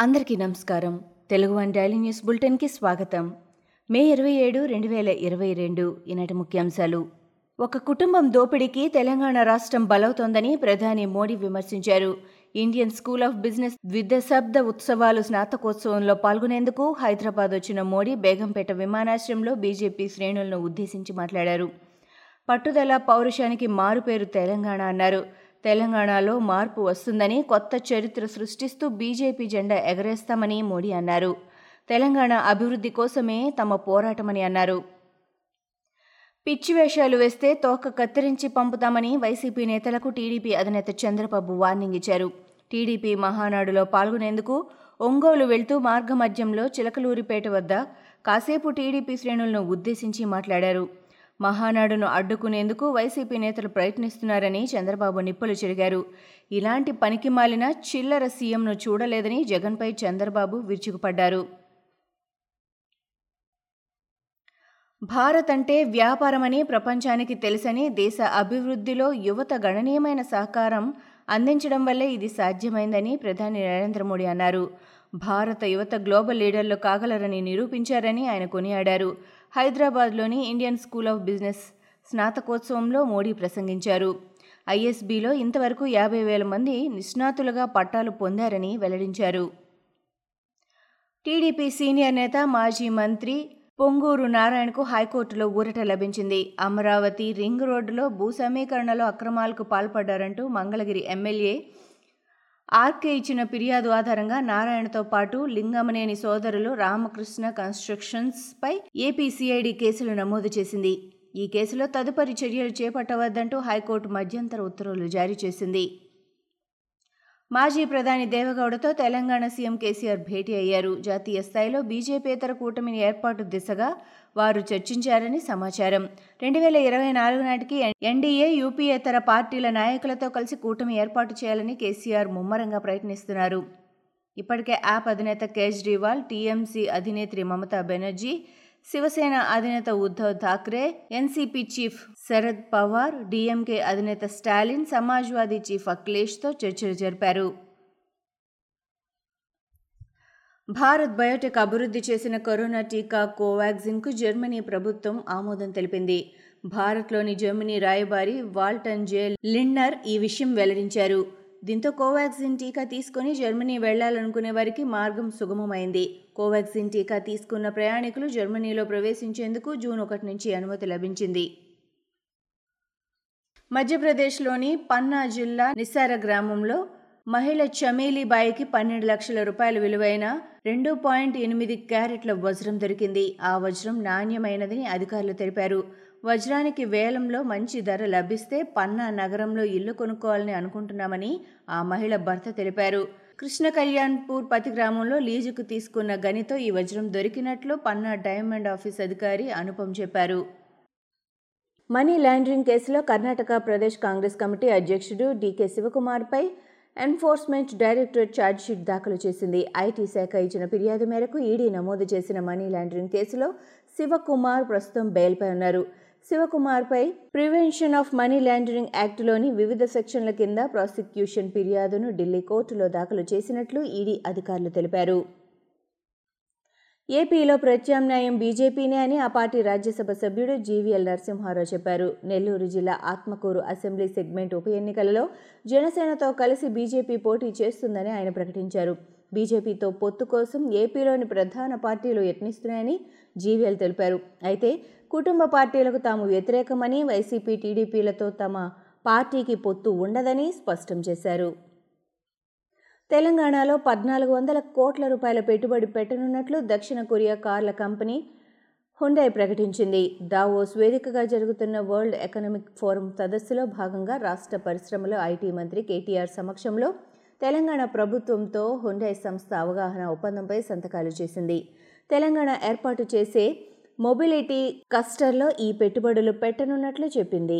అందరికీ నమస్కారం. Telugu one daily news బులెటిన్కి స్వాగతం. మే ఇరవై ఏడు రెండు వేల ఇరవై రెండు ఈనాటి ముఖ్యాంశాలు. ఒక కుటుంబం దోపిడీకి తెలంగాణ రాష్ట్రం బలవుతోందని ప్రధాని మోడీ విమర్శించారు. ఇండియన్ స్కూల్ ఆఫ్ బిజినెస్ ద్విదశాబ్ద ఉత్సవాలు స్నాతకోత్సవంలో పాల్గొనేందుకు హైదరాబాద్ వచ్చిన మోడీ బేగంపేట విమానాశ్రయంలో బీజేపీ శ్రేణులను ఉద్దేశించి మాట్లాడారు. పట్టుదల పౌరుషానికి మారుపేరు తెలంగాణ అన్నారు. తెలంగాణలో మార్పు వస్తుందని కొత్త చరిత్ర సృష్టిస్తూ బీజేపీ జెండా ఎగరేస్తామని మోడీ అన్నారు. తెలంగాణ అభివృద్ధి కోసమే తమ పోరాటమని అన్నారు. పిచ్చి వేషాలు వేస్తే తోక కత్తిరించి పంపుతామని వైసీపీ నేతలకు టీడీపీ అధినేత చంద్రబాబు వార్నింగ్ ఇచ్చారు. టీడీపీ మహానాడులో పాల్గొనేందుకు ఒంగోలు వెళ్తూ మార్గమధ్యంలో చిలకలూరిపేట వద్ద కాసేపు టీడీపీ శ్రేణులను ఉద్దేశించి మాట్లాడారు. మహానాడును అడ్డుకునేందుకు వైసీపీ నేతలు ప్రయత్నిస్తున్నారని చంద్రబాబు నిప్పులు చెరిగారు. ఇలాంటి పనికి మాలిన చిల్లర సీఎంను చూడలేదని జగన్పై చంద్రబాబు విరుచుకుపడ్డారు. భారత్ అంటే వ్యాపారమని ప్రపంచానికి తెలుసని దేశ అభివృద్ధిలో యువత గణనీయమైన సహకారం అందించడం వల్లే ఇది సాధ్యమైందని ప్రధాని నరేంద్ర మోడీ అన్నారు. భారత యువత గ్లోబల్ లీడర్లు కాగలరని నిరూపించారని ఆయన కొనియాడారు. హైదరాబాద్లోని ఇండియన్ స్కూల్ ఆఫ్ బిజినెస్ స్నాతకోత్సవంలో మోడీ ప్రసంగించారు. ఐఎస్బీలో ఇంతవరకు యాభై వేల మంది నిష్ణాతులుగా పట్టాలు పొందారని వెల్లడించారు. టీడీపీ సీనియర్ నేత మాజీ మంత్రి పొంగూరు నారాయణకు హైకోర్టులో ఊరట లభించింది. అమరావతి రింగ్ రోడ్డులో భూ సమీకరణలో అక్రమాలకు పాల్పడ్డారంటూ మంగళగిరి ఎమ్మెల్యే ఆర్కే ఇచ్చిన ఫిర్యాదు ఆధారంగా నారాయణతో పాటు లింగమనేని సోదరులు రామకృష్ణ కన్స్ట్రక్షన్స్ పై ఏపీసీఐడి కేసులు నమోదు చేసింది. ఈ కేసులో తదుపరి చర్యలు చేపట్టవద్దంటూ హైకోర్టు మధ్యంతర ఉత్తర్వులు జారీ చేసింది. మాజీ ప్రధాని దేవగౌడతో తెలంగాణ సీఎం కేసీఆర్ భేటీ అయ్యారు. జాతీయ స్థాయిలో బీజేపీతర కూటమిని ఏర్పాటు దిశగా వారు చర్చించారని సమాచారం. రెండు వేల ఇరవై నాలుగు నాటికి ఎన్డీఏ యూపీఏతర పార్టీల నాయకులతో కలిసి కూటమి ఏర్పాటు చేయాలని కేసీఆర్ ముమ్మరంగా ప్రయత్నిస్తున్నారు. ఇప్పటికే యాప్ అధినేత కేజ్రీవాల్ టీఎంసీ అధినేత్రి మమతా బెనర్జీ శివసేన అధినేత Uddhav Thackeray NCP chief Sharad Pawar DMK అధినేత స్టాలిన్ సమాజ్వాదీ చీఫ్ అఖిలేష్తో చర్చలు జరిపారు. భారత్ బయోటెక్ అభివృద్ధి చేసిన కరోనా టీకా కోవాక్సిన్కు జర్మనీ ప్రభుత్వం ఆమోదం తెలిపింది. భారత్లోని జర్మనీ రాయబారి వాల్టన్ జే. లిన్నర్ ఈ విషయం వెల్లడించారు. దీంతో కోవాక్సిన్ టీకా తీసుకుని జర్మనీ వెళ్ళాలనుకునే వారికి మార్గం సుగమమైంది. కోవాక్సిన్ టీకా తీసుకున్న ప్రయాణికులు జర్మనీలో ప్రవేశించేందుకు జూన్ ఒకటి నుంచి అనుమతి లభించింది. మధ్యప్రదేశ్లోని పన్నా జిల్లా నిస్సార గ్రామంలో మహిళ చమేలీబాయికి పన్నెండు లక్షల రూపాయల విలువైన రెండు పాయింట్ ఎనిమిది క్యారెట్ల వజ్రం దొరికింది. ఆ వజ్రం నాణ్యమైనదని అధికారులు తెలిపారు. వజ్రానికి వేలంలో మంచి ధర లభిస్తే పన్నా నగరంలో ఇల్లు కొనుక్కోవాలని అనుకుంటున్నామని ఆ మహిళ భర్త తెలిపారు. కృష్ణ కళ్యాణ్పూర్ పతి గ్రామంలో లీజుకు తీసుకున్న గనితో ఈ వజ్రం దొరికినట్లు పన్నా డైమండ్ ఆఫీస్ అధికారి అనుపం చెప్పారు. మనీ లాండరింగ్ కేసులో కర్ణాటక ప్రదేశ్ కాంగ్రెస్ కమిటీ అధ్యక్షుడు డీకే శివకుమార్పై ఎన్ఫోర్స్మెంట్ డైరెక్టరేట్ ఛార్జ్షీట్ దాఖలు చేసింది. ఐటీ శాఖ ఇచ్చిన ఫిర్యాదు మేరకు ఈడీ నమోదు చేసిన మనీ లాండరింగ్ కేసులో శివకుమార్ ప్రస్తుతం బెయిల్పై ఉన్నారు. శివకుమార్పై ప్రివెన్షన్ ఆఫ్ మనీ లాండరింగ్ యాక్ట్లోని వివిధ సెక్షన్ల కింద ప్రాసిక్యూషన్ ఫిర్యాదును ఢిల్లీ కోర్టులో దాఖలు చేసినట్లు ఈడీ అధికారులు తెలిపారు. ఏపీలో ప్రత్యామ్నాయం బీజేపీనే అని ఆ పార్టీ రాజ్యసభ సభ్యుడు జీవీఎల్ నరసింహారావు చెప్పారు. నెల్లూరు జిల్లా ఆత్మకూరు అసెంబ్లీ సెగ్మెంట్ ఉప ఎన్నికలలో జనసేనతో కలిసి బీజేపీ పోటీ చేస్తుందని ఆయన ప్రకటించారు. బీజేపీతో పొత్తు కోసం ఏపీలోని ప్రధాన పార్టీలు యత్నిస్తున్నాయని జీవీఎల్ తెలిపారు. అయితే కుటుంబ పార్టీలకు తాము వ్యతిరేకమని వైసీపీ టీడీపీలతో తమ పార్టీకి పొత్తు ఉండదని స్పష్టం చేశారు. తెలంగాణలో పద్నాలుగు వందల కోట్ల రూపాయల పెట్టుబడి పెట్టనున్నట్లు దక్షిణ కొరియా కార్ల కంపెనీ హుండై ప్రకటించింది. దావోస్ వేదికగా జరుగుతున్న వరల్డ్ ఎకనామిక్ ఫోరం సదస్సులో భాగంగా రాష్ట్ర పరిశ్రమలో ఐటీ మంత్రి కేటీఆర్ సమక్షంలో తెలంగాణ ప్రభుత్వంతో హుండై సంస్థ అవగాహన ఒప్పందంపై సంతకాలు చేసింది. తెలంగాణ ఏర్పాటు చేసే మొబిలిటీ క్లస్టర్లో ఈ పెట్టుబడులు పెట్టనున్నట్లు చెప్పింది.